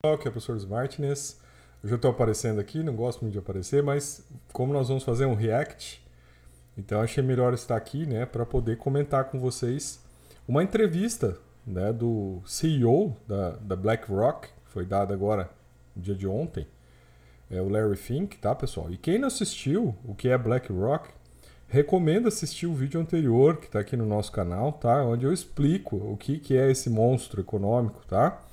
que é o professor Martinez. Eu já estou aparecendo aqui, não gosto muito de aparecer, mas como nós vamos fazer um react, então achei melhor estar aqui, né, para poder comentar com vocês uma entrevista, né, do CEO da, da BlackRock, que foi dada agora no dia de ontem, é o Larry Fink, tá, pessoal? E quem não assistiu o que é BlackRock, recomendo assistir o vídeo anterior que está aqui no nosso canal, tá? Onde eu explico o que, que é esse monstro econômico, tá?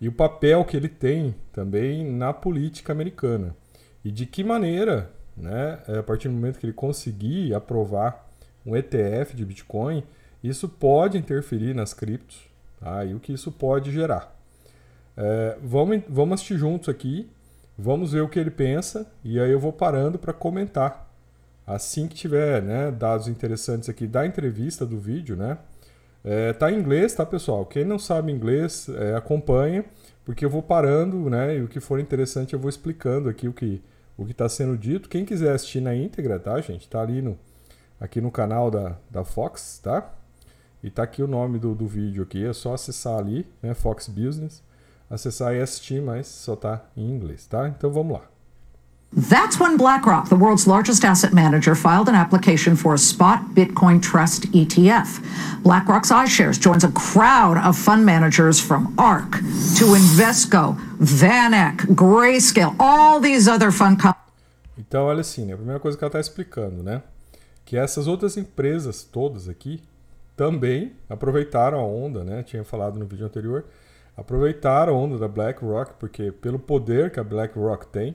E o papel que ele tem também na política americana. E de que maneira, né, a partir do momento que ele conseguir aprovar um ETF de Bitcoin, isso pode interferir nas criptos tá? e o que isso pode gerar. É, vamos, vamos assistir juntos aqui, vamos ver o que ele pensa e aí eu vou parando para comentar. Assim que tiver né, dados interessantes aqui da entrevista do vídeo, né? É, tá em inglês, tá, pessoal? Quem não sabe inglês, é, acompanha, porque eu vou parando, né? E o que for interessante eu vou explicando aqui o que o que está sendo dito. Quem quiser assistir na íntegra, tá, gente? Tá ali no, aqui no canal da, da Fox, tá? E tá aqui o nome do, do vídeo aqui, é só acessar ali, né? Fox Business, acessar e assistir, mas só tá em inglês, tá? Então vamos lá. That's when BlackRock, the world's largest asset manager, filed an application for a spot Bitcoin Trust ETF. BlackRock's iShares joins a crowd of fund managers from ARK to Invesco, VanEck, Grayscale, all these other fund companies. Então, olha assim, né? a primeira coisa que ela está explicando, né? Que essas outras empresas todas aqui também aproveitaram a onda, né? Tinha falado no vídeo anterior, aproveitaram a onda da BlackRock, porque pelo poder que a BlackRock tem,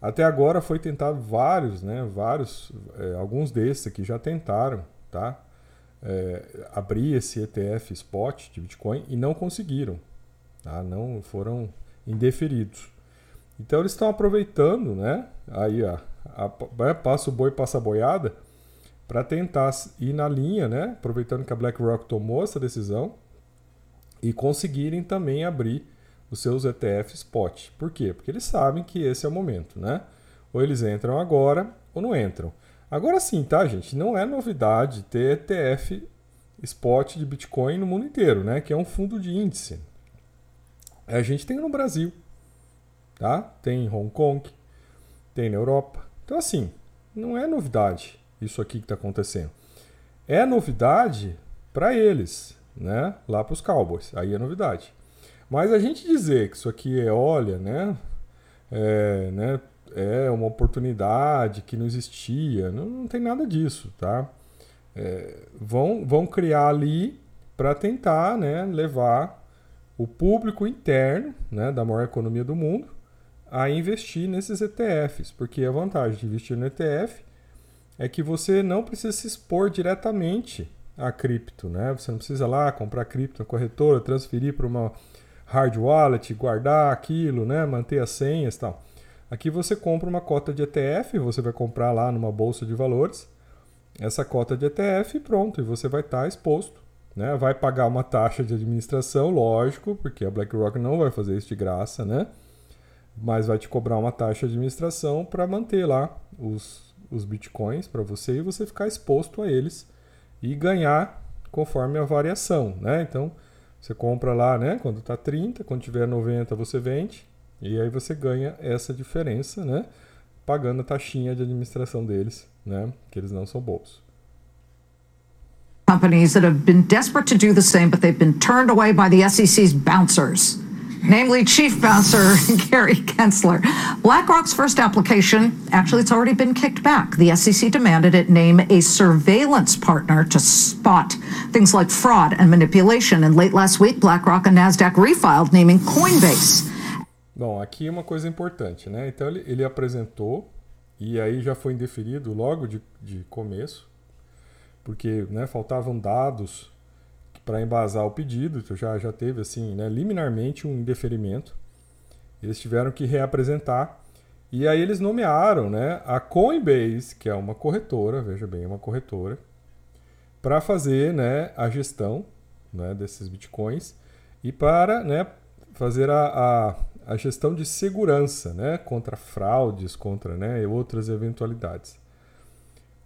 até agora foi tentado vários, né? Vários, é, alguns desses aqui já tentaram, tá? É, abrir esse ETF spot de Bitcoin e não conseguiram, tá? Não foram indeferidos. Então eles estão aproveitando, né? Aí a, a, passa o boi passa a boiada para tentar ir na linha, né? Aproveitando que a BlackRock tomou essa decisão e conseguirem também abrir os seus ETF spot. Por quê? Porque eles sabem que esse é o momento, né? Ou eles entram agora ou não entram. Agora sim, tá, gente? Não é novidade ter ETF spot de Bitcoin no mundo inteiro, né? Que é um fundo de índice. A gente tem no Brasil, tá? Tem em Hong Kong, tem na Europa. Então, assim, não é novidade isso aqui que está acontecendo. É novidade para eles, né? Lá para os Cowboys. Aí é novidade. Mas a gente dizer que isso aqui é, olha, né, é, né, é uma oportunidade que não existia, não, não tem nada disso, tá? É, vão, vão criar ali para tentar né, levar o público interno né, da maior economia do mundo a investir nesses ETFs, porque a vantagem de investir no ETF é que você não precisa se expor diretamente a cripto, né? Você não precisa lá comprar cripto na corretora, transferir para uma hard wallet, guardar aquilo, né, manter as senhas e tal. Aqui você compra uma cota de ETF, você vai comprar lá numa bolsa de valores, essa cota de ETF pronto, e você vai estar tá exposto. Né? Vai pagar uma taxa de administração, lógico, porque a BlackRock não vai fazer isso de graça, né? Mas vai te cobrar uma taxa de administração para manter lá os, os bitcoins para você e você ficar exposto a eles e ganhar conforme a variação, né? Então, você compra lá, né? Quando está 30, quando tiver 90 você vende. E aí você ganha essa diferença, né? Pagando a taxinha de administração deles, né? Que eles não são bons. Companies that have been desperate to do the same, but they've been turned away by the SEC's bouncers. Namely Chief Bouncer Gary Kensler. BlackRock's first application, actually, it's already been kicked back. The SEC demanded it name a surveillance partner to spot things like fraud and manipulation. And late last week, BlackRock and NASDAQ refiled, naming Coinbase. Bom, aqui uma coisa importante, né? Então ele, ele apresentou e aí já foi indeferido logo de, de começo, porque né, faltavam dados para embasar o pedido, então já, já teve assim, né, liminarmente um indeferimento. Eles tiveram que reapresentar e aí eles nomearam, né, a Coinbase, que é uma corretora, veja bem, uma corretora, para fazer, né, a gestão, né, desses bitcoins e para, né, fazer a, a, a gestão de segurança, né, contra fraudes, contra, né, outras eventualidades.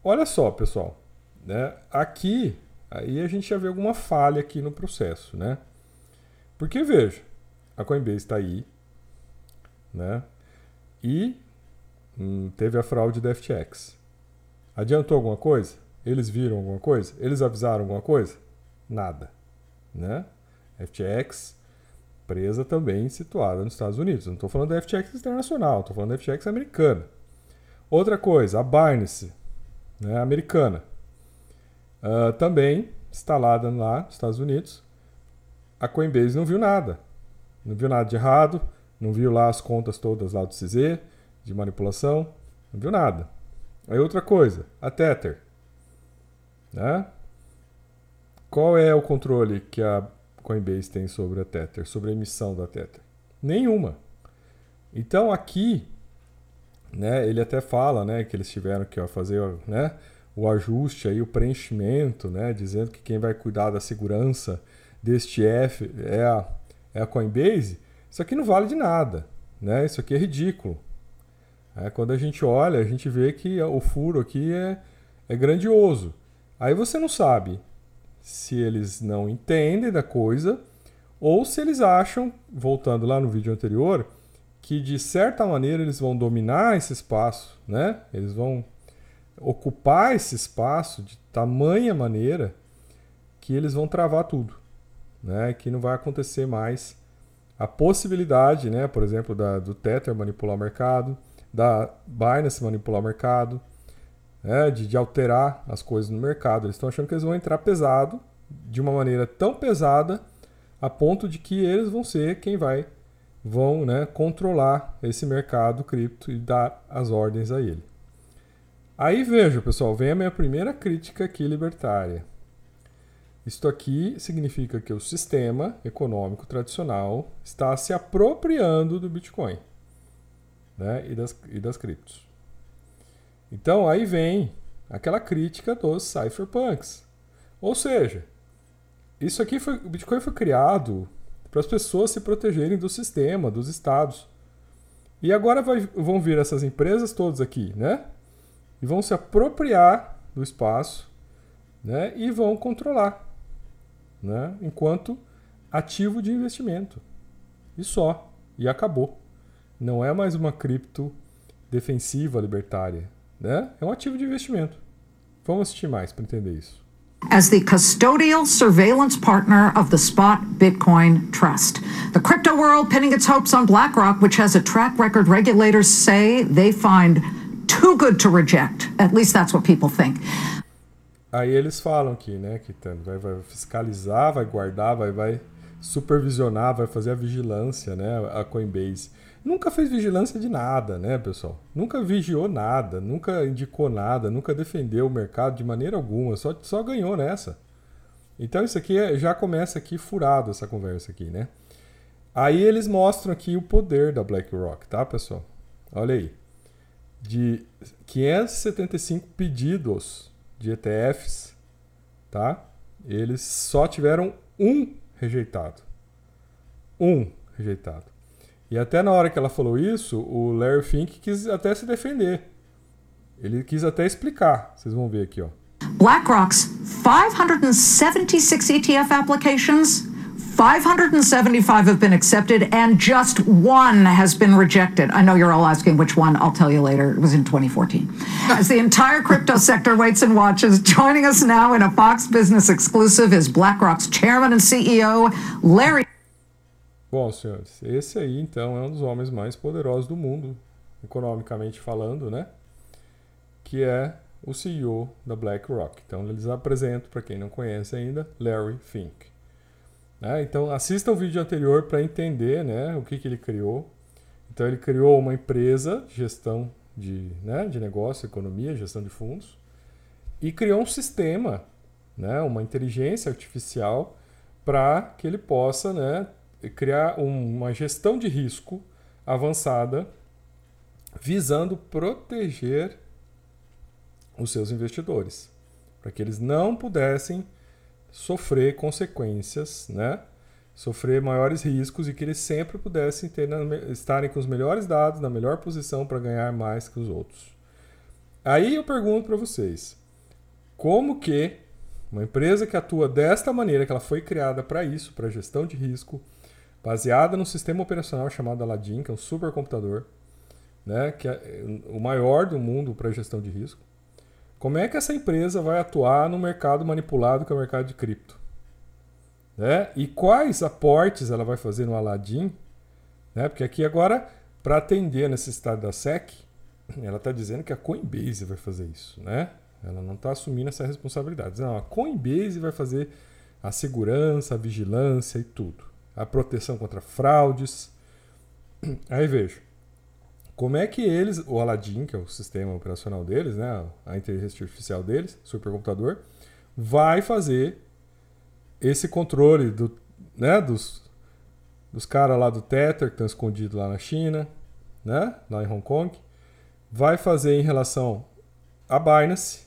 Olha só, pessoal, né, aqui Aí a gente já vê alguma falha aqui no processo, né? Porque veja, a Coinbase está aí, né? E hum, teve a fraude da FTX. Adiantou alguma coisa? Eles viram alguma coisa? Eles avisaram alguma coisa? Nada, né? FTX, empresa também situada nos Estados Unidos. Não estou falando da FTX internacional, estou falando da FTX americana. Outra coisa, a Binance, né, americana, uh, também instalada lá nos Estados Unidos. A Coinbase não viu nada. Não viu nada de errado, não viu lá as contas todas lá do CZ, de manipulação, não viu nada. Aí outra coisa, a Tether. Né? Qual é o controle que a Coinbase tem sobre a Tether, sobre a emissão da Tether? Nenhuma. Então aqui, né, ele até fala, né, que eles tiveram que ó, fazer, né, o ajuste aí, o preenchimento, né, dizendo que quem vai cuidar da segurança deste F é a, é a Coinbase. Isso aqui não vale de nada, né? Isso aqui é ridículo. É, quando a gente olha, a gente vê que o furo aqui é, é grandioso. Aí você não sabe se eles não entendem da coisa ou se eles acham, voltando lá no vídeo anterior, que de certa maneira eles vão dominar esse espaço, né? Eles vão ocupar esse espaço de tamanha maneira que eles vão travar tudo, né? Que não vai acontecer mais a possibilidade, né? Por exemplo, da, do Tether manipular o mercado, da Binance manipular o mercado, né? de, de alterar as coisas no mercado. Eles estão achando que eles vão entrar pesado, de uma maneira tão pesada, a ponto de que eles vão ser quem vai vão né, controlar esse mercado cripto e dar as ordens a ele. Aí veja, pessoal, vem a minha primeira crítica aqui libertária. Isto aqui significa que o sistema econômico tradicional está se apropriando do Bitcoin né, e, das, e das criptos. Então aí vem aquela crítica dos cypherpunks. Ou seja, isso aqui foi, o Bitcoin foi criado para as pessoas se protegerem do sistema, dos estados. E agora vai, vão vir essas empresas todas aqui, né? E vão se apropriar do espaço né, e vão controlar né, enquanto ativo de investimento. E só. E acabou. Não é mais uma cripto defensiva libertária. Né? É um ativo de investimento. Vamos assistir mais para entender isso. as the custodial surveillance partner of the Spot Bitcoin Trust. The crypto world pinning its hopes on BlackRock, which has a track record regulators say they find too good to reject. At least that's what people think. Aí eles falam que, né, que vai, vai fiscalizar, vai guardar, vai, vai supervisionar, vai fazer a vigilância, né, a Coinbase. Nunca fez vigilância de nada, né, pessoal? Nunca vigiou nada, nunca indicou nada, nunca defendeu o mercado de maneira alguma, só, só ganhou nessa. Então isso aqui é, já começa aqui furado essa conversa aqui, né? Aí eles mostram aqui o poder da BlackRock, tá, pessoal? Olha aí de 575 pedidos de ETFs, tá? Eles só tiveram um rejeitado. Um rejeitado. E até na hora que ela falou isso, o Larry Fink quis até se defender. Ele quis até explicar. Vocês vão ver aqui, ó. BlackRock's 576 ETF applications 575 have been accepted and just one has been rejected. I know you're all asking which one. I'll tell you later. It was in 2014. As the entire crypto sector waits and watches, joining us now in a Fox Business exclusive is BlackRock's chairman and CEO, Larry. Bom, senhores, esse aí então é um dos homens mais poderosos do mundo, economicamente falando, né? Que é o CEO da BlackRock. Então eles apresentam, para quem não conhece ainda, Larry Fink. Né? Então assista o vídeo anterior para entender né, o que, que ele criou. Então ele criou uma empresa de gestão de, né, de negócio, economia, gestão de fundos, e criou um sistema, né, uma inteligência artificial para que ele possa né, criar um, uma gestão de risco avançada visando proteger os seus investidores, para que eles não pudessem sofrer consequências, né? sofrer maiores riscos e que eles sempre pudessem ter estarem com os melhores dados, na melhor posição para ganhar mais que os outros. Aí eu pergunto para vocês, como que uma empresa que atua desta maneira, que ela foi criada para isso, para gestão de risco, baseada num sistema operacional chamado Aladdin, que é um supercomputador, né, que é o maior do mundo para gestão de risco. Como é que essa empresa vai atuar no mercado manipulado, que é o mercado de cripto? Né? E quais aportes ela vai fazer no Aladdin? Né? Porque aqui agora, para atender a necessidade da SEC, ela está dizendo que a Coinbase vai fazer isso. Né? Ela não está assumindo essa responsabilidade. Não, a Coinbase vai fazer a segurança, a vigilância e tudo. A proteção contra fraudes. Aí vejo. Como é que eles, o Aladdin, que é o sistema operacional deles, né, a inteligência artificial deles, supercomputador, vai fazer esse controle do, né, dos, dos caras lá do Tether que estão escondidos lá na China, né, lá em Hong Kong, vai fazer em relação a Binance,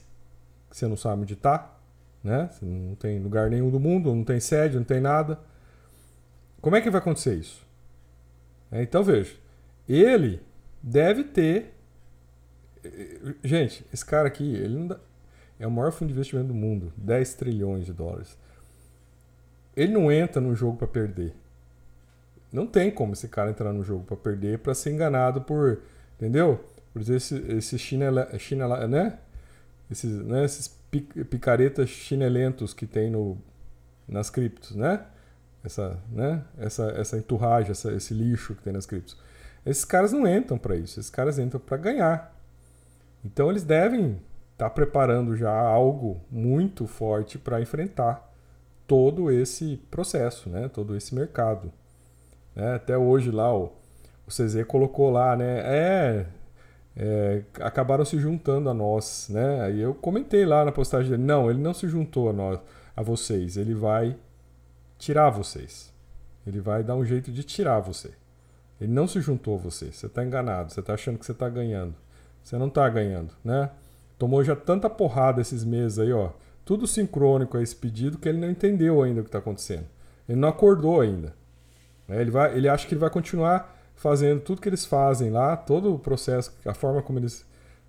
que você não sabe onde está, né, você não tem lugar nenhum do mundo, não tem sede, não tem nada. Como é que vai acontecer isso? É, então veja, ele deve ter. Gente, esse cara aqui, ele não dá... é o maior fundo de investimento do mundo 10 trilhões de dólares. Ele não entra no jogo para perder. Não tem como esse cara entrar no jogo para perder, para ser enganado por. Entendeu? Por esse, esse chinela, chinela, né? Esses, né? esses picaretas chinelentos que tem no, nas criptos, né? Essa, né? essa, essa enturragem, essa, esse lixo que tem nas criptos. Esses caras não entram para isso, esses caras entram para ganhar. Então eles devem estar tá preparando já algo muito forte para enfrentar todo esse processo, né? todo esse mercado. Né? Até hoje lá o, o CZ colocou lá, né? É, é, acabaram se juntando a nós, né? Aí eu comentei lá na postagem dele, não, ele não se juntou a nós, a vocês, ele vai tirar vocês. Ele vai dar um jeito de tirar você. Ele não se juntou a você. Você está enganado. Você está achando que você está ganhando. Você não está ganhando, né? Tomou já tanta porrada esses meses aí, ó. Tudo sincrônico a esse pedido que ele não entendeu ainda o que está acontecendo. Ele não acordou ainda. Né? Ele, vai, ele acha que ele vai continuar fazendo tudo que eles fazem lá, todo o processo, a forma como eles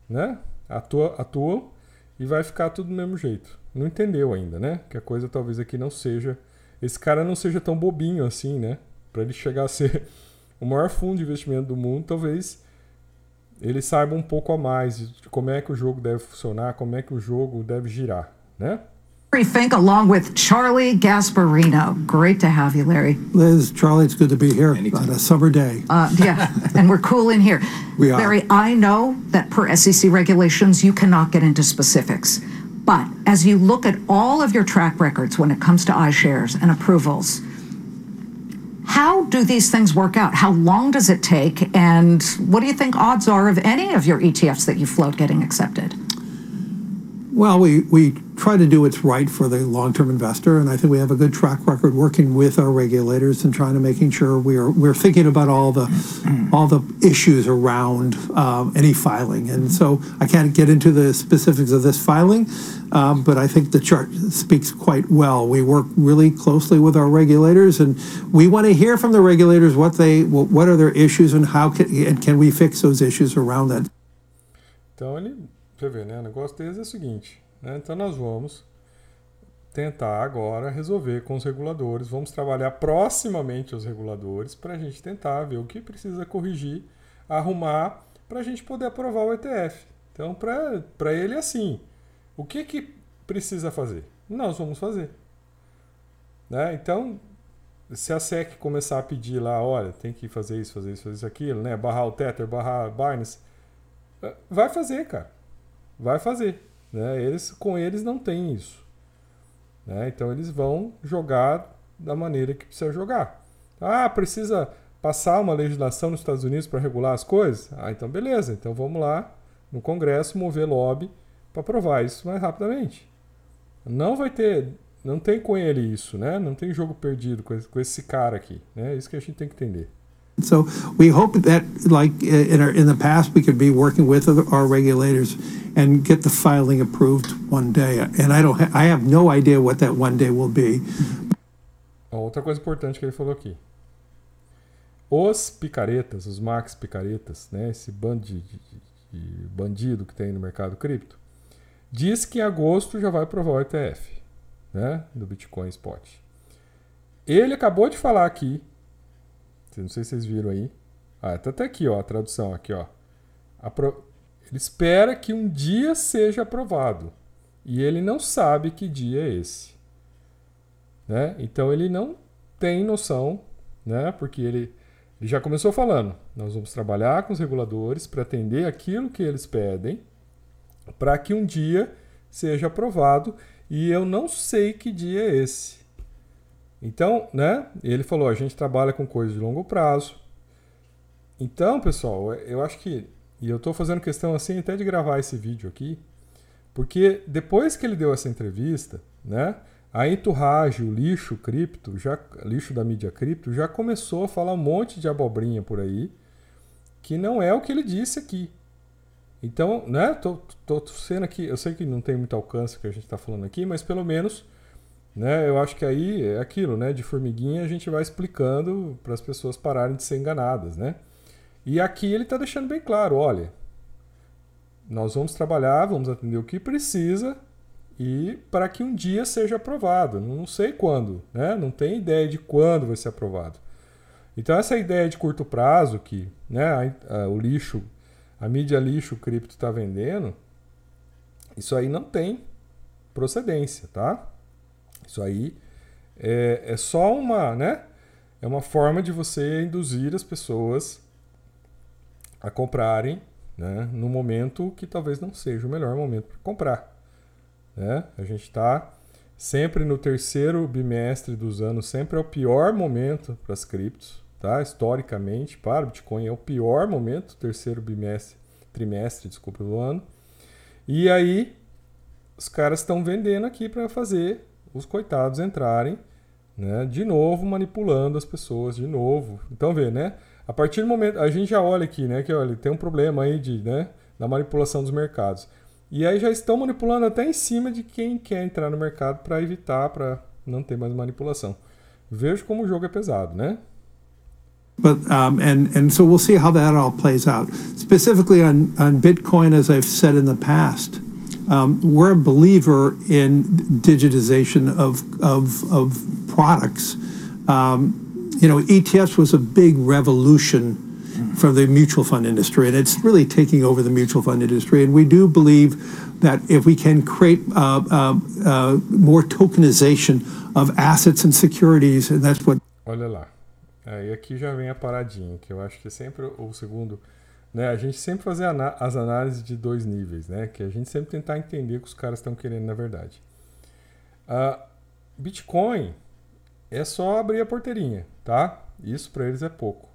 né, atuam, atuam e vai ficar tudo do mesmo jeito. Não entendeu ainda, né? Que a coisa talvez aqui não seja. Esse cara não seja tão bobinho assim, né? Para ele chegar a ser o maior fundo de investimento do mundo, talvez ele saiba um pouco a mais de como é que o jogo deve funcionar, como é que o jogo deve girar, né? Larry Fink, along with Charlie Gasparino. Great to have you, Larry. Liz, Charlie, it's good to be here on a summer day. Uh, yeah, and we're cool in here. We are. Larry, I know that per SEC regulations, you cannot get into specifics. But as you look at all of your track records when it comes to iShares and approvals, how do these things work out? How long does it take? And what do you think odds are of any of your ETFs that you float getting accepted? Well, we, we try to do what's right for the long-term investor, and I think we have a good track record working with our regulators and trying to making sure we are we're thinking about all the all the issues around um, any filing. And so I can't get into the specifics of this filing, um, but I think the chart speaks quite well. We work really closely with our regulators, and we want to hear from the regulators what they what are their issues and how can and can we fix those issues around that. Ele, você vê, né? O negócio deles é o seguinte. Né? Então nós vamos tentar agora resolver com os reguladores, vamos trabalhar proximamente os reguladores para a gente tentar ver o que precisa corrigir, arrumar para a gente poder aprovar o ETF. Então, para ele é assim: o que, que precisa fazer? Nós vamos fazer. Né? Então, se a SEC começar a pedir lá, olha, tem que fazer isso, fazer isso, fazer isso, aquilo, né? barrar o Tether, barrar Binance, vai fazer, cara. Vai fazer. Né? Eles, com eles não tem isso. Né? Então eles vão jogar da maneira que precisa jogar. Ah, precisa passar uma legislação nos Estados Unidos para regular as coisas? Ah, então beleza. Então vamos lá no Congresso mover lobby para aprovar isso mais rapidamente. Não vai ter, não tem com ele isso, né? Não tem jogo perdido com esse, cara aqui, né? É isso que a gente tem que entender. So we hope that, like in, our, in the past, we could be working with our regulators and get the filing approved one day. And I don't, I have no idea what that one day will be. Outra coisa importante que ele falou aqui. Os picaretas, os max picaretas, né, esse bando de bandido que tem no mercado cripto, diz que em agosto já vai aprovar o ETF né, do Bitcoin Spot. Ele acabou de falar aqui Não sei se vocês viram aí. Ah, tá até aqui, ó, a tradução aqui, ó. Apro... Ele espera que um dia seja aprovado. E ele não sabe que dia é esse. Né? Então ele não tem noção, né? Porque ele, ele já começou falando. Nós vamos trabalhar com os reguladores para atender aquilo que eles pedem, para que um dia seja aprovado. E eu não sei que dia é esse. Então, né? Ele falou: a gente trabalha com coisas de longo prazo. Então, pessoal, eu acho que. E eu estou fazendo questão assim até de gravar esse vídeo aqui, porque depois que ele deu essa entrevista, né? A enturragem, o lixo cripto, já, lixo da mídia cripto, já começou a falar um monte de abobrinha por aí, que não é o que ele disse aqui. Então, né, tô, tô sendo aqui, eu sei que não tem muito alcance o que a gente está falando aqui, mas pelo menos, né, eu acho que aí é aquilo, né, de formiguinha a gente vai explicando para as pessoas pararem de ser enganadas, né. E aqui ele está deixando bem claro, olha, nós vamos trabalhar, vamos atender o que precisa, e para que um dia seja aprovado. Não sei quando, né? não tem ideia de quando vai ser aprovado. Então essa ideia de curto prazo que né, a, a, o lixo, a mídia lixo cripto está vendendo, isso aí não tem procedência, tá? Isso aí é, é só uma, né? É uma forma de você induzir as pessoas a comprarem né, no momento que talvez não seja o melhor momento para comprar. Né? A gente está sempre no terceiro bimestre dos anos, sempre é o pior momento para as criptos, tá? Historicamente, para o Bitcoin é o pior momento, terceiro bimestre, trimestre, desculpa, do ano. E aí os caras estão vendendo aqui para fazer os coitados entrarem, né? De novo manipulando as pessoas, de novo. Então vê, né? A partir do momento, a gente já olha aqui, né? Que olha, tem um problema aí de, né? Da manipulação dos mercados. E aí já estão manipulando até em cima de quem quer entrar no mercado para evitar, para não ter mais manipulação. Vejo como o jogo é pesado, né? But um, and and so we'll see how that all plays out. Specifically on on Bitcoin, as I've said in the past, um, we're a believer in digitization of of products. Um, you know, ETFs was a big revolution from the mutual fund industry, and it's really taking over the mutual fund industry. And we do believe that if we can create uh, uh, uh, more tokenization of assets and securities, and that's what. Olha lá. E aqui já vem a paradinha, que eu acho que sempre o segundo. Né, a gente sempre fazer as análises de dois níveis, né? Que a gente sempre tentar entender o que os caras estão querendo na verdade. Uh, Bitcoin é só abrir a porteirinha, tá? Isso para eles é pouco.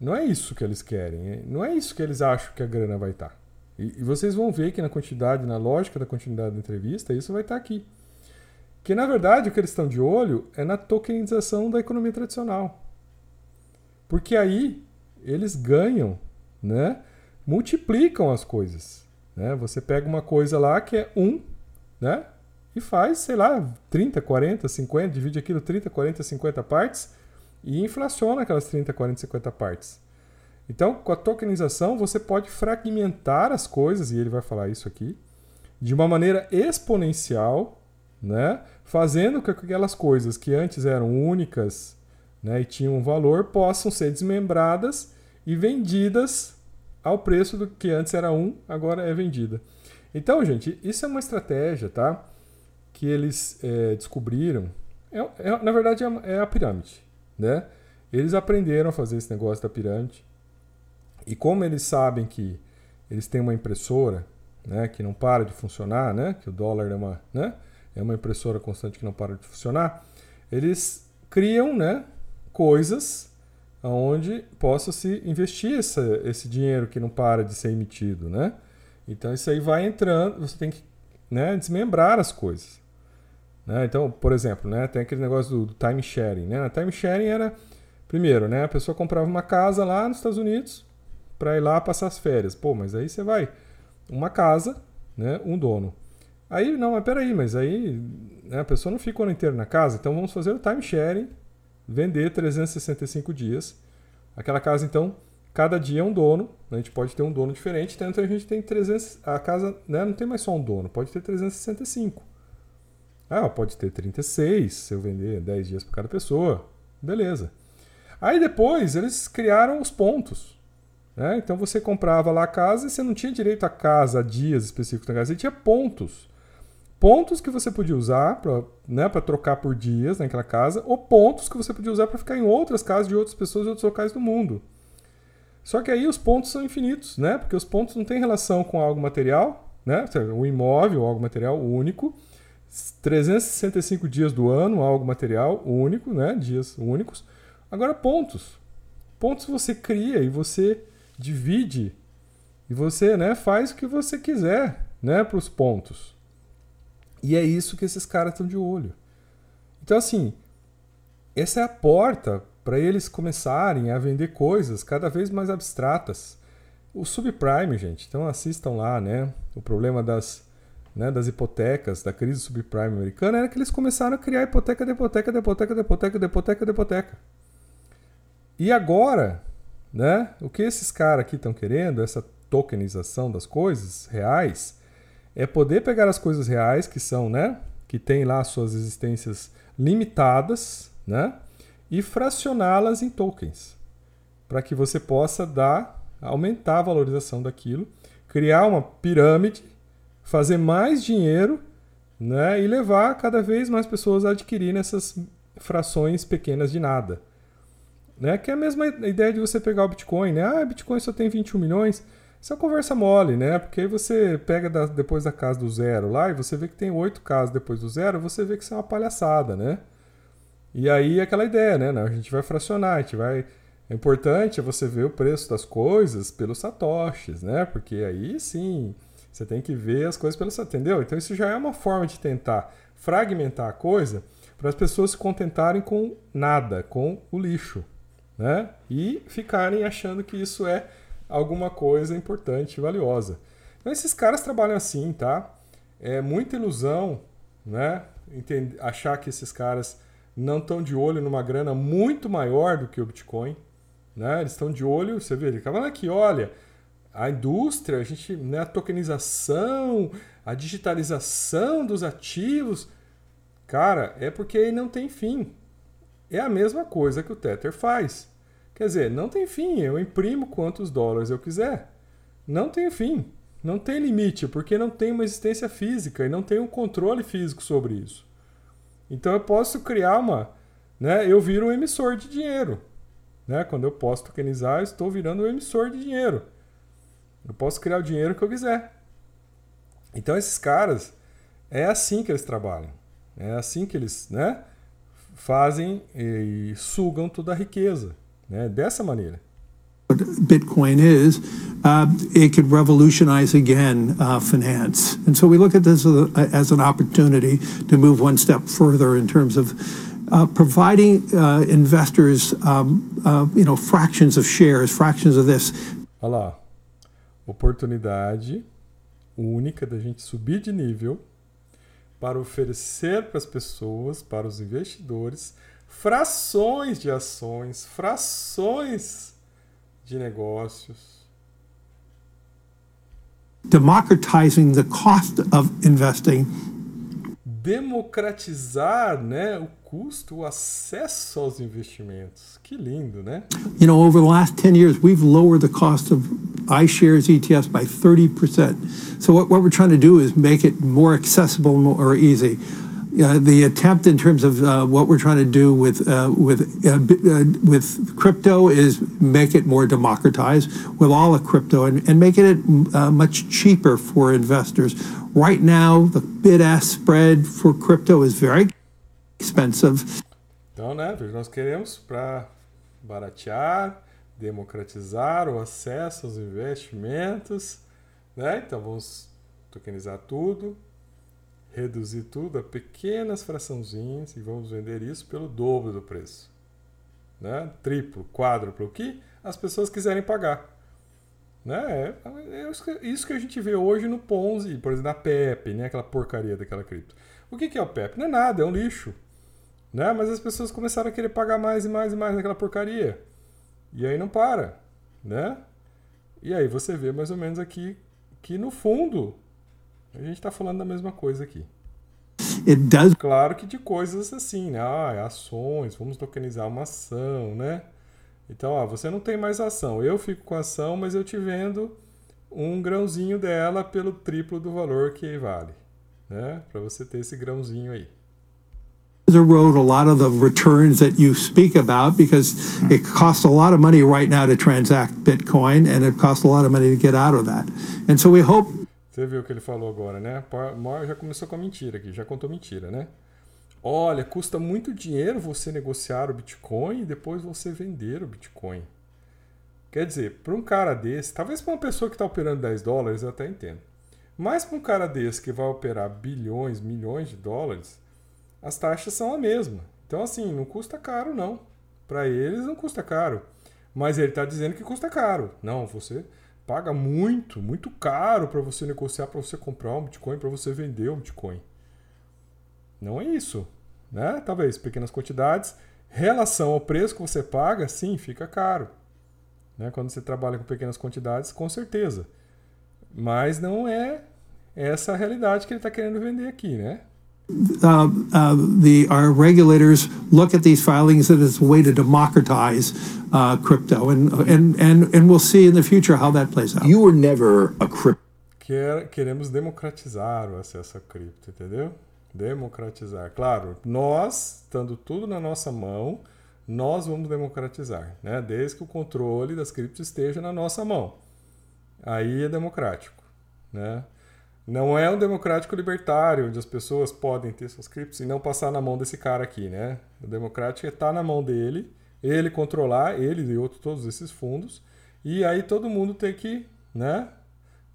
Não é isso que eles querem. Não é isso que eles acham que a grana vai estar. Tá. E, e vocês vão ver que na quantidade, na lógica da continuidade da entrevista, isso vai estar tá aqui. Que na verdade o que eles estão de olho é na tokenização da economia tradicional. Porque aí eles ganham, né? multiplicam as coisas. Né? Você pega uma coisa lá que é um, né? E faz, sei lá, 30, 40, 50, divide aquilo 30, 40, 50 partes e inflaciona aquelas 30, 40, 50 partes. Então, com a tokenização, você pode fragmentar as coisas, e ele vai falar isso aqui, de uma maneira exponencial, né? fazendo com que aquelas coisas que antes eram únicas né, e tinham um valor possam ser desmembradas e vendidas ao preço do que antes era um, agora é vendida. Então, gente, isso é uma estratégia tá? que eles é, descobriram. É, é, na verdade, é, é a pirâmide né? Eles aprenderam a fazer esse negócio da pirâmide. E como eles sabem que eles têm uma impressora, né, que não para de funcionar, né, que o dólar é uma, né, é uma impressora constante que não para de funcionar, eles criam, né, coisas onde possa se investir essa, esse dinheiro que não para de ser emitido, né? Então isso aí vai entrando, você tem que né, desmembrar as coisas. Né? Então, por exemplo, né, tem aquele negócio do, do time sharing. Né? A time sharing era, primeiro, né, a pessoa comprava uma casa lá nos Estados Unidos para ir lá passar as férias. Pô, mas aí você vai, uma casa, né, um dono. Aí, não, mas peraí, mas aí né, a pessoa não fica o ano inteiro na casa, então vamos fazer o time sharing, vender 365 dias. Aquela casa, então, cada dia é um dono, né, a gente pode ter um dono diferente, então a gente tem 300, a casa né, não tem mais só um dono, pode ter 365. Ah, pode ter 36 se eu vender 10 dias para cada pessoa. Beleza. Aí depois eles criaram os pontos. Né? Então você comprava lá a casa e você não tinha direito a casa, a dias específicos da casa, você tinha pontos. Pontos que você podia usar para né, trocar por dias naquela casa, ou pontos que você podia usar para ficar em outras casas de outras pessoas de outros locais do mundo. Só que aí os pontos são infinitos, né? Porque os pontos não têm relação com algo material, né? O imóvel, algo material único. 365 dias do ano, algo material único, né? Dias únicos. Agora pontos. Pontos você cria e você divide e você, né, faz o que você quiser, né, para os pontos. E é isso que esses caras estão de olho. Então assim, essa é a porta para eles começarem a vender coisas cada vez mais abstratas. O subprime, gente, então assistam lá, né? O problema das, né, das hipotecas, da crise subprime americana, era que eles começaram a criar hipoteca de hipoteca de hipoteca de hipoteca de hipoteca de hipoteca. E agora, né, o que esses caras aqui estão querendo, essa tokenização das coisas reais, é poder pegar as coisas reais que são, né, que têm lá suas existências limitadas, né, e fracioná-las em tokens, para que você possa dar, aumentar a valorização daquilo, criar uma pirâmide, fazer mais dinheiro né, e levar cada vez mais pessoas a adquirirem essas frações pequenas de nada. Né? Que é a mesma ideia de você pegar o Bitcoin, né? Ah, Bitcoin só tem 21 milhões. Isso é conversa mole, né? Porque aí você pega da, depois da casa do zero lá e você vê que tem oito casas depois do zero, você vê que isso é uma palhaçada, né? E aí aquela ideia, né? A gente vai fracionar, a gente vai. É importante você ver o preço das coisas pelos satoshis, né? Porque aí sim, você tem que ver as coisas pelos entendeu? Então isso já é uma forma de tentar fragmentar a coisa para as pessoas se contentarem com nada, com o lixo, né? E ficarem achando que isso é alguma coisa importante e valiosa. Então esses caras trabalham assim, tá? É muita ilusão, né? Entender, achar que esses caras não estão de olho numa grana muito maior do que o Bitcoin. Né? Eles estão de olho, você vê, ele falando aqui, olha, a indústria, a gente, né, a tokenização, a digitalização dos ativos, cara, é porque não tem fim. É a mesma coisa que o Tether faz. Quer dizer, não tem fim, eu imprimo quantos dólares eu quiser. Não tem fim, não tem limite, porque não tem uma existência física e não tem um controle físico sobre isso. Então eu posso criar uma, né? Eu viro um emissor de dinheiro, né? Quando eu posso tokenizar, eu estou virando um emissor de dinheiro. Eu posso criar o dinheiro que eu quiser. Então esses caras é assim que eles trabalham, é assim que eles, né? Fazem e sugam toda a riqueza, né? Dessa maneira. Bitcoin is, uh, it could revolutionize again uh, finance. And so we look at this as, a, as, an opportunity to move one step further in terms of uh, providing uh, investors, um, uh, you know, fractions of shares, fractions of this. Olha lá, oportunidade única da gente subir de nível para oferecer para as pessoas, para os investidores, frações de ações, frações de negócios. Democratizing the cost of investing. Democratizar, né, o custo, o acesso aos investimentos. Que lindo, né? You know, over the last 10 years, we've lowered the cost of iShares ETFs by 30%. So what, what we're trying to do is make it more accessible more easy. The attempt in terms of uh, what we're trying to do with uh, with uh, with crypto is make it more democratized with all of crypto and, and making it much cheaper for investors. Right now, the bid ask spread for crypto is very expensive. Então, né, nós queremos para baratear, democratizar o acesso aos investimentos, né? Então vamos tokenizar tudo, reduzir tudo a pequenas fraçãozinhas e vamos vender isso pelo dobro do preço. Né? Triplo, quádruplo, o que as pessoas quiserem pagar. Né? É, é isso que a gente vê hoje no Ponzi, por exemplo, na PEP, né? aquela porcaria daquela cripto. O que é o PEP? Não é nada, é um lixo. Né? Mas as pessoas começaram a querer pagar mais e mais e mais naquela porcaria. E aí não para. Né? E aí você vê mais ou menos aqui que no fundo a gente está falando da mesma coisa aqui. It does. Claro que de coisas assim, né? Ah, ações, vamos tokenizar uma ação, né? Então, ó, você não tem mais ação. Eu fico com a ação, mas eu te vendo um grãozinho dela pelo triplo do valor que vale, né? Para você ter esse grãozinho aí. erode a lot of the returns that you speak about because it costs a lot of money right now to transact Bitcoin and it costs a lot of money to get out of that. And so we hope. Você viu o que ele falou agora, né? Já começou com a mentira aqui, já contou mentira, né? Olha, custa muito dinheiro você negociar o Bitcoin e depois você vender o Bitcoin. Quer dizer, para um cara desse, talvez para uma pessoa que está operando 10 dólares eu até entendo. Mas para um cara desse que vai operar bilhões, milhões de dólares, as taxas são a mesma. Então, assim, não custa caro, não. Para eles não custa caro. Mas ele está dizendo que custa caro. Não, você paga muito, muito caro para você negociar, para você comprar um Bitcoin, para você vender um Bitcoin. Não é isso. Né? Talvez pequenas quantidades. Relação ao preço que você paga, sim, fica caro. Né? Quando você trabalha com pequenas quantidades, com certeza. Mas não é essa a realidade que ele está querendo vender aqui, né? Uh, uh, the our regulators look at these filings as a way to democratize uh, crypto, and and and and we'll see in the future how that plays out. You were never a crypto. Quer, queremos democratizar o acesso a cripto, entendeu? Democratizar. Claro, nós, estando tudo na nossa mão, nós vamos democratizar, né? Desde que o controle das criptos esteja na nossa mão. Aí é democrático, né? Não é um democrático libertário, onde as pessoas podem ter suas criptos e não passar na mão desse cara aqui, né? O democrático está na mão dele, ele controlar, ele e outros, todos esses fundos, e aí todo mundo tem que, né,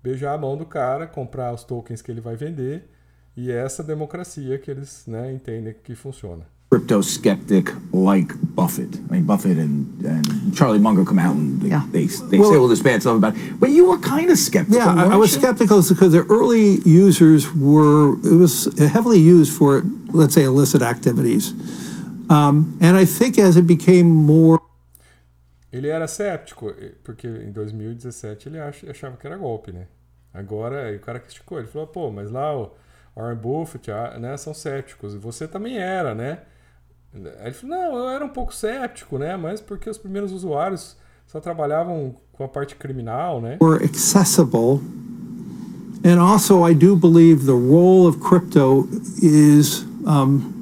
beijar a mão do cara, comprar os tokens que ele vai vender, e é essa democracia que eles né, entendem que funciona. Crypto skeptic like Buffett. I mean, Buffett and, and Charlie Munger come out and they, Yeah. they, they Well- say all this bad stuff about it. But you were kind of skeptical. Yeah, I, I was you? skeptical because the early users were it was heavily used for let's say illicit activities, um, and I think as it became more Ele era séptico, eh, porque em 2017 ele ach- achava que era golpe, né? Agora, o cara criticou, ele falou, pô, mas lá o Warren Buffett ah, né, são céticos, e você também era, né? Aí ele falou, não, eu era um pouco cético, né? Mas porque os primeiros usuários só trabalhavam com a parte criminal, né? more accessible. And also, I do believe the role of crypto is um,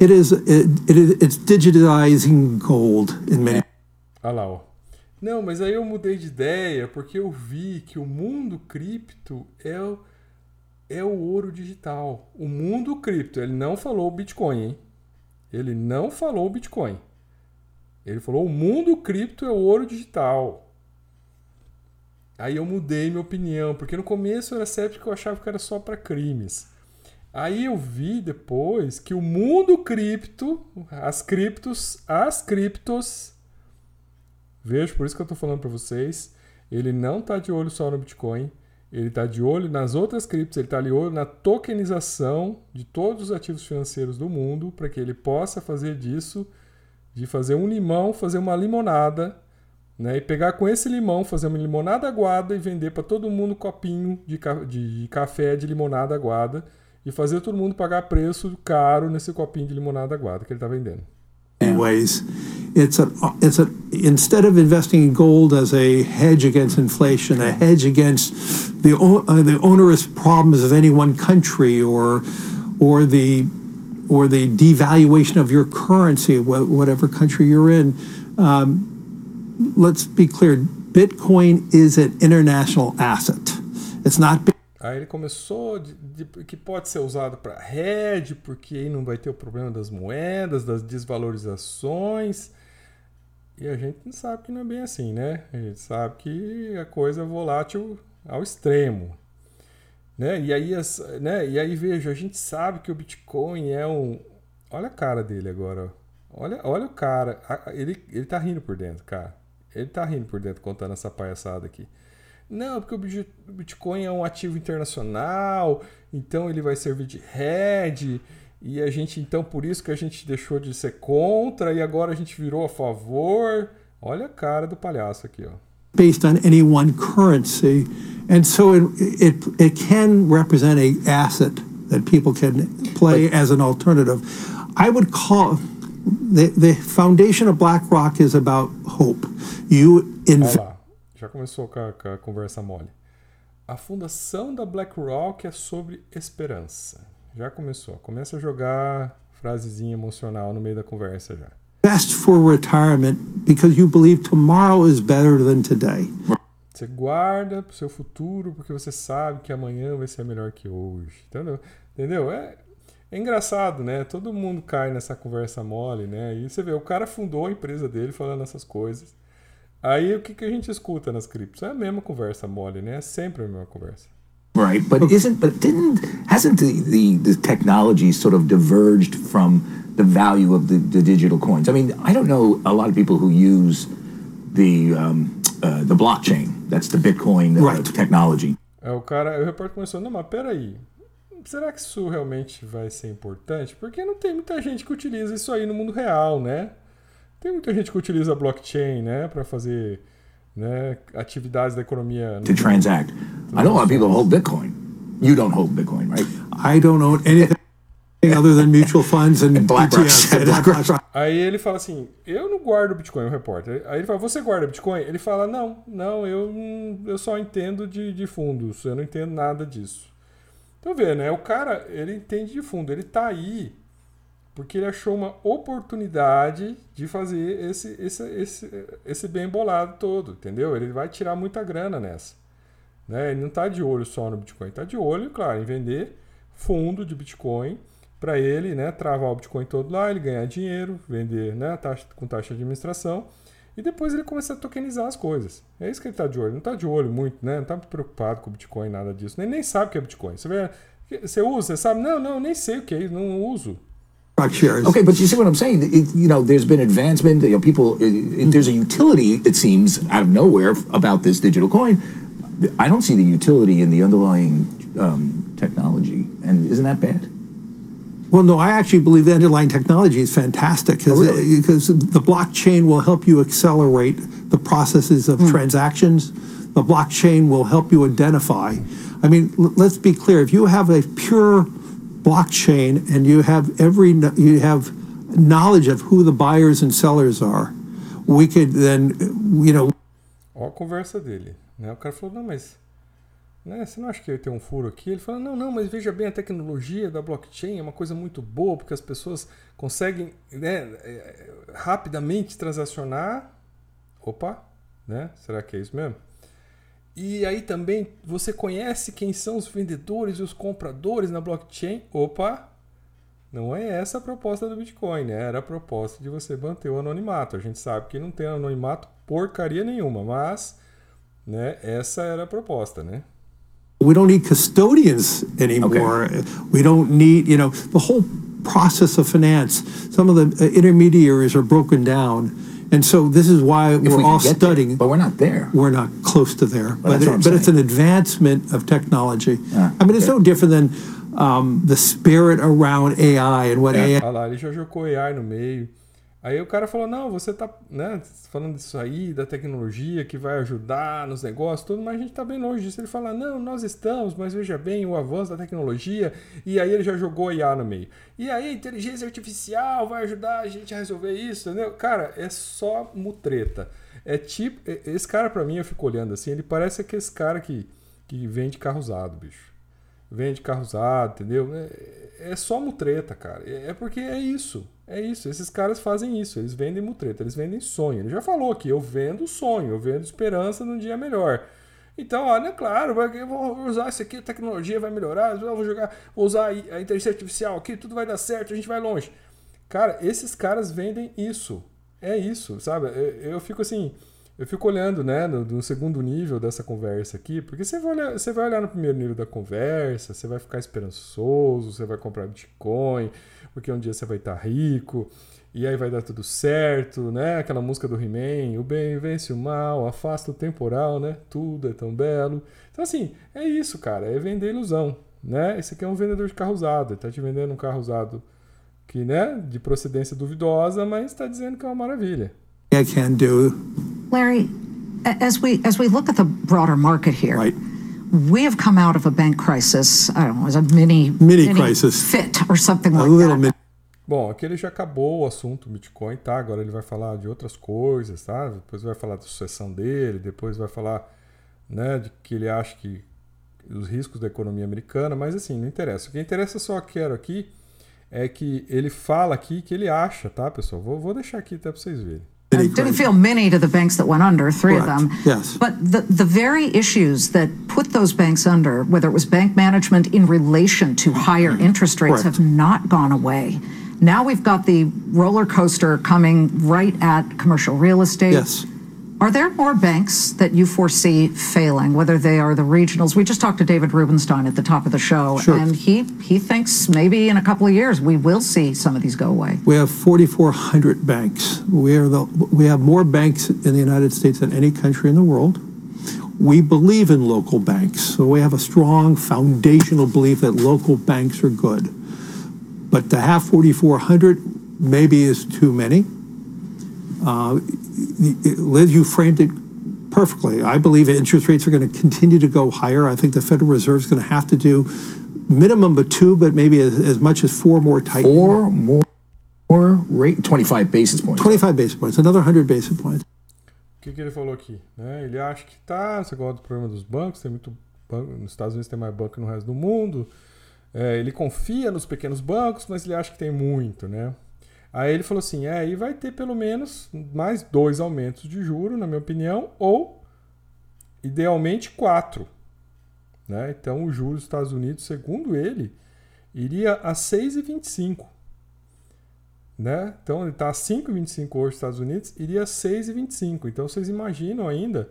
it is it, it is it's digitizing gold in many. Olha lá, ó. Não, mas aí eu mudei de ideia porque eu vi que o mundo cripto é o, é o ouro digital. O mundo cripto, ele não falou Bitcoin, hein? Ele não falou Bitcoin. Ele falou o mundo cripto é o ouro digital. Aí eu mudei minha opinião, porque no começo eu era cético, eu achava que era só para crimes. Aí eu vi depois que o mundo cripto, as criptos, as criptos Vejo, por isso que eu estou falando para vocês. Ele não está de olho só no Bitcoin. Ele está de olho nas outras criptos. Ele está de olho na tokenização de todos os ativos financeiros do mundo para que ele possa fazer disso, de fazer um limão, fazer uma limonada, né? E pegar com esse limão, fazer uma limonada aguada e vender para todo mundo copinho de, ca- de café de limonada aguada e fazer todo mundo pagar preço caro nesse copinho de limonada aguada que ele está vendendo. Ways. It's a, it's a, instead of investing in gold as a hedge against inflation, a hedge against the, uh, the onerous problems of any one country or, or the, or the devaluation of your currency, whatever country you're in. Um, let's be clear, Bitcoin is an international asset. It's not Aí ele começou de, de- que pode ser usado para hedge, porque aí não vai ter o problema das moedas, das desvalorizações. E a gente sabe que não é bem assim, né? A gente sabe que a coisa é volátil ao extremo. Né? E, aí, as- né? e aí, veja, a gente sabe que o Bitcoin é um. Olha a cara dele agora. Olha, olha o cara. Ele, ele tá rindo por dentro, cara. Ele tá rindo por dentro contando essa palhaçada aqui. Não, porque o Bit- o Bitcoin é um ativo internacional, então ele vai servir de hedge, e a gente, então, por isso que a gente deixou de ser contra e agora a gente virou a favor. Olha a cara do palhaço aqui, ó. based on any one currency, and so it it, it can represent a asset that people can play as an alternative. I would call the, the foundation of BlackRock is about hope. You invest. Já começou com a, com a conversa mole. A fundação da BlackRock é sobre esperança. Já começou. Começa a jogar frasezinha emocional no meio da conversa já. invest for retirement because you believe tomorrow is better than today. Você guarda pro seu futuro porque você sabe que amanhã vai ser melhor que hoje. Entendeu? Entendeu? É, é engraçado, né? Todo mundo cai nessa conversa mole, né? E você vê, o cara fundou a empresa dele falando essas coisas. Aí o que, que a gente escuta nas criptos? É a mesma conversa mole, né? É sempre a mesma conversa. Right, but isn't but didn't hasn't the, the, the technology sort of diverged from the value of the, the digital coins? I mean, I don't know a lot of people who use the um, uh, the blockchain. That's the Bitcoin uh, Right. Technology. É, o cara, o repórter começou, não, mas peraí, será que isso realmente vai ser importante? Porque não tem muita gente que utiliza isso aí no mundo real, né? Tem muita gente que utiliza blockchain, né, para fazer né, atividades da economia. to transact. I know a lot of people hold Bitcoin. You don't hold Bitcoin, right? I don't own anything other than mutual funds and, And BlackRock. ETFs. Aí ele fala assim, eu não guardo Bitcoin, o repórter. Aí ele fala, você guarda Bitcoin? Ele fala, não, não, eu, eu só entendo de, de fundos, eu não entendo nada disso. Então vê, né? O cara, ele entende de fundo, ele tá aí porque ele achou uma oportunidade de fazer esse, esse, esse, esse bem bolado todo, entendeu? Ele vai tirar muita grana nessa. Né? Ele não está de olho só no Bitcoin, está de olho, claro, em vender fundo de Bitcoin para ele, né, travar o Bitcoin todo lá, ele ganhar dinheiro, vender, né, taxa, com taxa de administração e depois ele começa a tokenizar as coisas. É isso que ele está de olho. Não está de olho muito, né? Não está preocupado com o Bitcoin, nada disso. Nem, nem sabe o que é Bitcoin. Você, vê, você usa, você sabe? Não, não, nem sei o que é, não uso. Shares. Okay, but you see what I'm saying? It, you know, there's been advancement. You know, people. It, there's a utility. It seems out of nowhere about this digital coin. I don't see the utility in the underlying um, technology, and isn't that bad? Well, no, I actually believe the underlying technology is fantastic because Oh, really? the blockchain will help you accelerate the processes of transactions. The blockchain will help you identify. I mean, l- let's be clear. If you have a pure blockchain and you have every you have knowledge of who the buyers and sellers are, we could then you know Ó a conversa dele. Né? O cara falou, não, mas né, você não acha que tem um furo aqui? Ele falou, não, não, mas veja bem, a tecnologia da blockchain é uma coisa muito boa, porque as pessoas conseguem né, eh, rapidamente transacionar. Opa, né? Será que é isso mesmo? E aí também você conhece quem são os vendedores e os compradores na blockchain? Opa! Não é essa a proposta do Bitcoin, né? Era a proposta de você manter o anonimato. A gente sabe que não tem anonimato porcaria nenhuma, mas né, essa era a proposta, né? we don't need custodians anymore. We don't need, you know, the whole process of finance. Some of the intermediaries are broken down, and so this is why If we're we all can get there, studying. but we're not there. We're not close to there, but, that's what I'm but it's saying. an advancement of technology. Yeah, I mean, it's okay. no different than um, the spirit around AI and what AI Olha lá, ele já jogou AI no meio. Aí o cara falou, não, você tá né, falando disso aí, da tecnologia que vai ajudar nos negócios, tudo, mas a gente tá bem longe disso. Ele fala, não, nós estamos, mas veja bem o avanço da tecnologia. E aí ele já jogou IA no meio. E aí a inteligência artificial vai ajudar a gente a resolver isso, entendeu? Cara, é só mutreta. É tipo, esse cara pra mim, eu fico olhando assim, ele parece aquele cara que, que vende carro usado, bicho vende carro usado, entendeu? É, é só mutreta, cara. É é porque é isso. É isso. Esses caras fazem isso. Eles vendem mutreta, eles vendem sonho. Ele já falou aqui, eu vendo sonho, eu vendo esperança num dia melhor. Então, olha, claro, eu vou usar isso aqui, a tecnologia vai melhorar, eu vou jogar, vou usar a inteligência artificial aqui, tudo vai dar certo, a gente vai longe. Cara, esses caras vendem isso. É isso, sabe? Eu, eu fico assim, eu fico olhando, né, no, no segundo nível dessa conversa aqui, porque você vai, olhar, você vai olhar no primeiro nível da conversa, você vai ficar esperançoso, você vai comprar Bitcoin, porque um dia você vai estar rico, e aí vai dar tudo certo, né? Aquela música do He-Man, o bem vence o mal, afasta o temporal, né? Tudo é tão belo. Então, assim, é isso, cara, é vender ilusão, né? Esse aqui é um vendedor de carro usado, ele tá te vendendo um carro usado que, né, de procedência duvidosa, mas está dizendo que é uma maravilha. can do. Larry, as we as we look at the broader market here, Right. we have come out of a bank crisis. I don't know, it was a mini Mini crisis. fit or something A like little that. bit. Bom, aqui ele já acabou o assunto Bitcoin, tá? Agora ele vai falar de outras coisas, tá? Depois vai falar da sucessão dele, depois vai falar, né, de que ele acha que os riscos da economia americana, mas assim, não interessa. O que interessa só quero aqui é que ele fala aqui que ele acha, tá, pessoal? Vou, vou deixar aqui até para vocês verem. It uh, didn't feel many to the banks that went under, three Correct. of them. Yes. But the, the very issues that put those banks under, whether it was bank management in relation to higher interest rates, Correct. have not gone away. Now we've got the roller coaster coming right at commercial real estate. Yes. Are there more banks that you foresee failing, whether they are the regionals? We just talked to David Rubenstein at the top of the show, Sure. and he, he thinks maybe in a couple of years we will see some of these go away. We have 4,400 banks. We are the, we have more banks in the United States than any country in the world. We believe in local banks, so we have a strong foundational belief that local banks are good. But to have 4,400 maybe is too many. Uh, Liz, you framed it perfectly. I believe interest rates are going to continue to go higher. I think the Federal Reserve is going to have to do minimum of two, but maybe as, as much as four more tightening. Or more, more rate, 25 basis points. 25 basis points, another 100 basis points. O que, que ele falou aqui? Né? Ele acha que tá, você gosta do problema dos bancos, tem muito banco, nos Estados Unidos tem mais banco que no resto do mundo. É, ele confia nos pequenos bancos, mas ele acha que tem muito, né? Aí ele falou assim: é, aí vai ter pelo menos mais dois aumentos de juro, na minha opinião, ou idealmente quatro. Né? Então o juro dos Estados Unidos, segundo ele, iria a 6,25. Né? Então ele está a 5,25 hoje nos Estados Unidos, iria a 6,25. Então vocês imaginam ainda,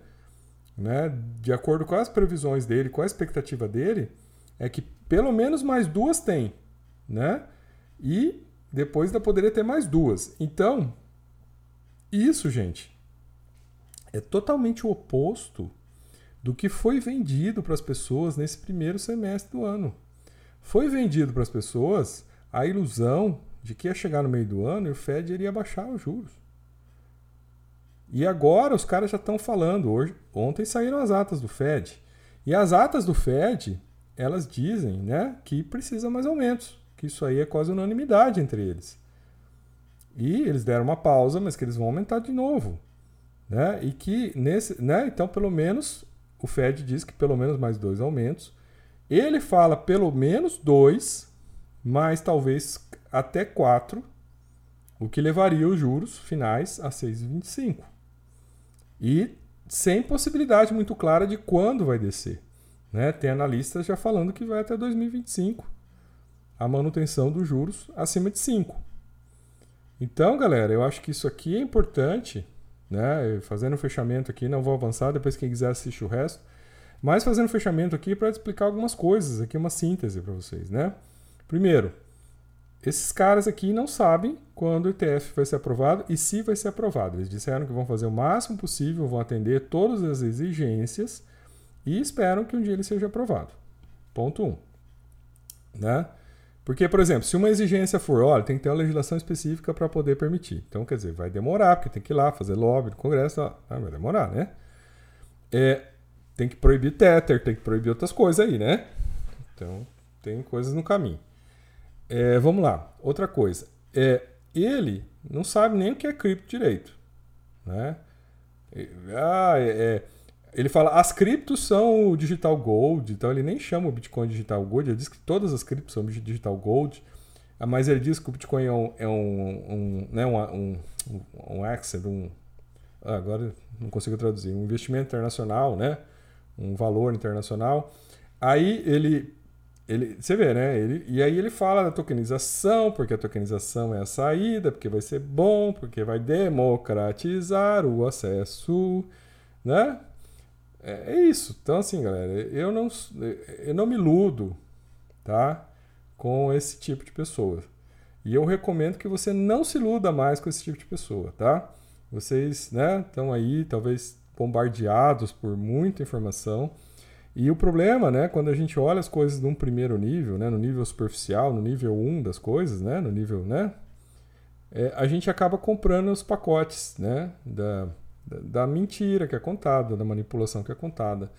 né, de acordo com as previsões dele, com a expectativa dele, é que pelo menos mais duas tem, né? E depois ainda poderia ter mais duas. Então, isso, gente, é totalmente o oposto do que foi vendido para as pessoas nesse primeiro semestre do ano. Foi vendido para as pessoas a ilusão de que ia chegar no meio do ano e o Fed iria baixar os juros. E agora os caras já estão falando. Hoje, ontem saíram as atas do Fed. E as atas do Fed, elas dizem né, que precisa mais aumentos. Que isso aí é quase unanimidade entre eles. E eles deram uma pausa, mas que eles vão aumentar de novo. Né? E que nesse. Né, então, pelo menos, o Fed diz que pelo menos mais dois aumentos. Ele fala pelo menos dois, mas talvez até quatro, o que levaria os juros finais a 6,25. E sem possibilidade muito clara de quando vai descer. Né? Tem analistas já falando que vai até 2025 a manutenção dos juros acima de 5. Então, galera, eu acho que isso aqui é importante. Né? Fazendo o um fechamento aqui, não vou avançar, depois quem quiser assistir o resto. Mas fazendo um fechamento aqui para explicar algumas coisas, aqui uma síntese para vocês. Né? Primeiro, esses caras aqui não sabem quando o ETF vai ser aprovado e se vai ser aprovado. Eles disseram que vão fazer o máximo possível, vão atender todas as exigências e esperam que um dia ele seja aprovado. Ponto 1. Um. Né? Porque, por exemplo, se uma exigência for, olha, tem que ter uma legislação específica para poder permitir. Então, quer dizer, vai demorar, porque tem que ir lá fazer lobby no Congresso, ah, vai demorar, né? É, tem que proibir Tether, tem que proibir outras coisas aí, né? Então, tem coisas no caminho. É, vamos lá, outra coisa. É, ele não sabe nem o que é cripto direito. Né? Ah, é, ele fala, as criptos são o digital gold, então ele nem chama o Bitcoin digital gold, ele diz que todas as criptos são digital gold, mas ele diz que o Bitcoin é um, é um, um, né, um, um, um asset, um, ah, agora não consigo traduzir, um investimento internacional, né? um valor internacional. Aí ele ele, você vê, né? Ele, e aí ele fala da tokenização, porque a tokenização é a saída, porque vai ser bom, porque vai democratizar o acesso, né? É, é isso. Então, assim, galera, eu não, eu não me iludo, tá? Com esse tipo de pessoa. E eu recomendo que você não se iluda mais com esse tipo de pessoa, tá? Vocês, né, estão aí, talvez bombardeados por muita informação. E o problema, né, quando a gente olha as coisas num primeiro nível, né, no nível superficial, no nível 1 das coisas, né, no nível, né, é, a gente acaba comprando os pacotes, né, da, da, mentira que é contada, da manipulação que é contada,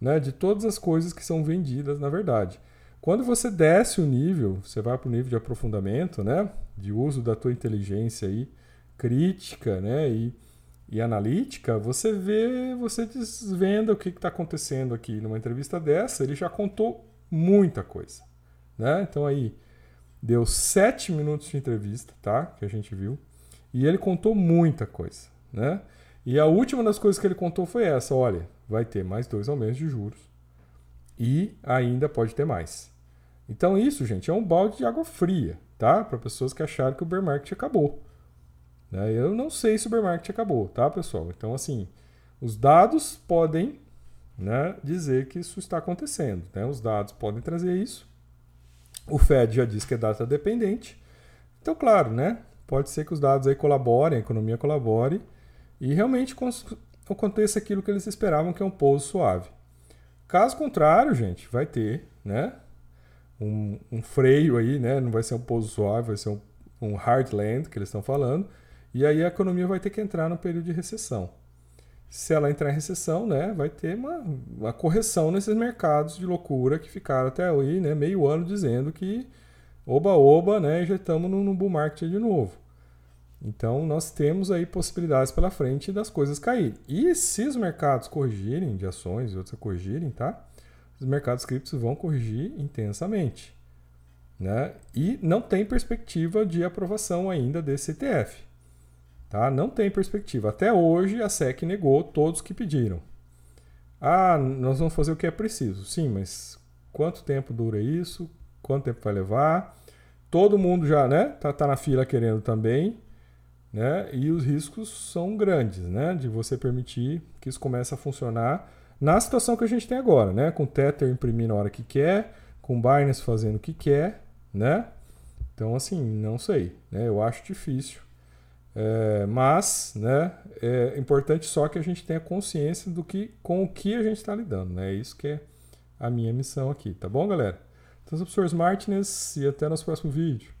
né, de todas as coisas que são vendidas na verdade. Quando você desce o nível, você vai para o nível de aprofundamento, né? De uso da tua inteligência aí, crítica, né? E, e analítica, você vê, você desvenda o que está acontecendo aqui. Numa entrevista dessa, ele já contou muita coisa, né? Então aí, deu sete minutos de entrevista, tá? Que a gente viu. E ele contou muita coisa, né? E a última das coisas que ele contou foi essa: olha, vai ter mais dois aumentos de juros e ainda pode ter mais. Então isso, gente, é um balde de água fria, tá? Para pessoas que acharam que o bear market acabou. Né? Eu não sei se o bear market acabou, tá, pessoal? Então, assim, os dados podem né, dizer que isso está acontecendo. Né? Os dados podem trazer isso. O Fed já disse que é data dependente. Então, claro, né? Pode ser que os dados aí colaborem, a economia colabore e realmente aconteça aquilo que eles esperavam, que é um pouso suave. Caso contrário, gente, vai ter, né? Um, um freio aí, né? Não vai ser um pouso suave, vai ser um, um hard land que eles estão falando. E aí a economia vai ter que entrar no período de recessão. Se ela entrar em recessão, né, vai ter uma, uma correção nesses mercados de loucura que ficaram até aí, né, meio ano dizendo que oba-oba, né, já estamos no, no bull market de novo. Então nós temos aí possibilidades pela frente das coisas caírem. E se os mercados corrigirem de ações e outras corrigirem, tá? Os mercados criptos vão corrigir intensamente. Né? E não tem perspectiva de aprovação ainda desse ETF. Tá? Não tem perspectiva. Até hoje a SEC negou todos que pediram. Ah, nós vamos fazer o que é preciso. Sim, mas quanto tempo dura isso? Quanto tempo vai levar? Todo mundo já né, tá, tá na fila querendo também né? E os riscos são grandes, né? De você permitir que isso comece a funcionar na situação que a gente tem agora, né? Com o Tether imprimindo a hora que quer, com o Binance fazendo o que quer, né? Então, assim, não sei, né? Eu acho difícil. É, mas, né? É importante só que a gente tenha consciência do que, com o que a gente está lidando, né? É isso que é a minha missão aqui, tá bom, galera? Então, sou o professor Martinez e até nosso próximo vídeo.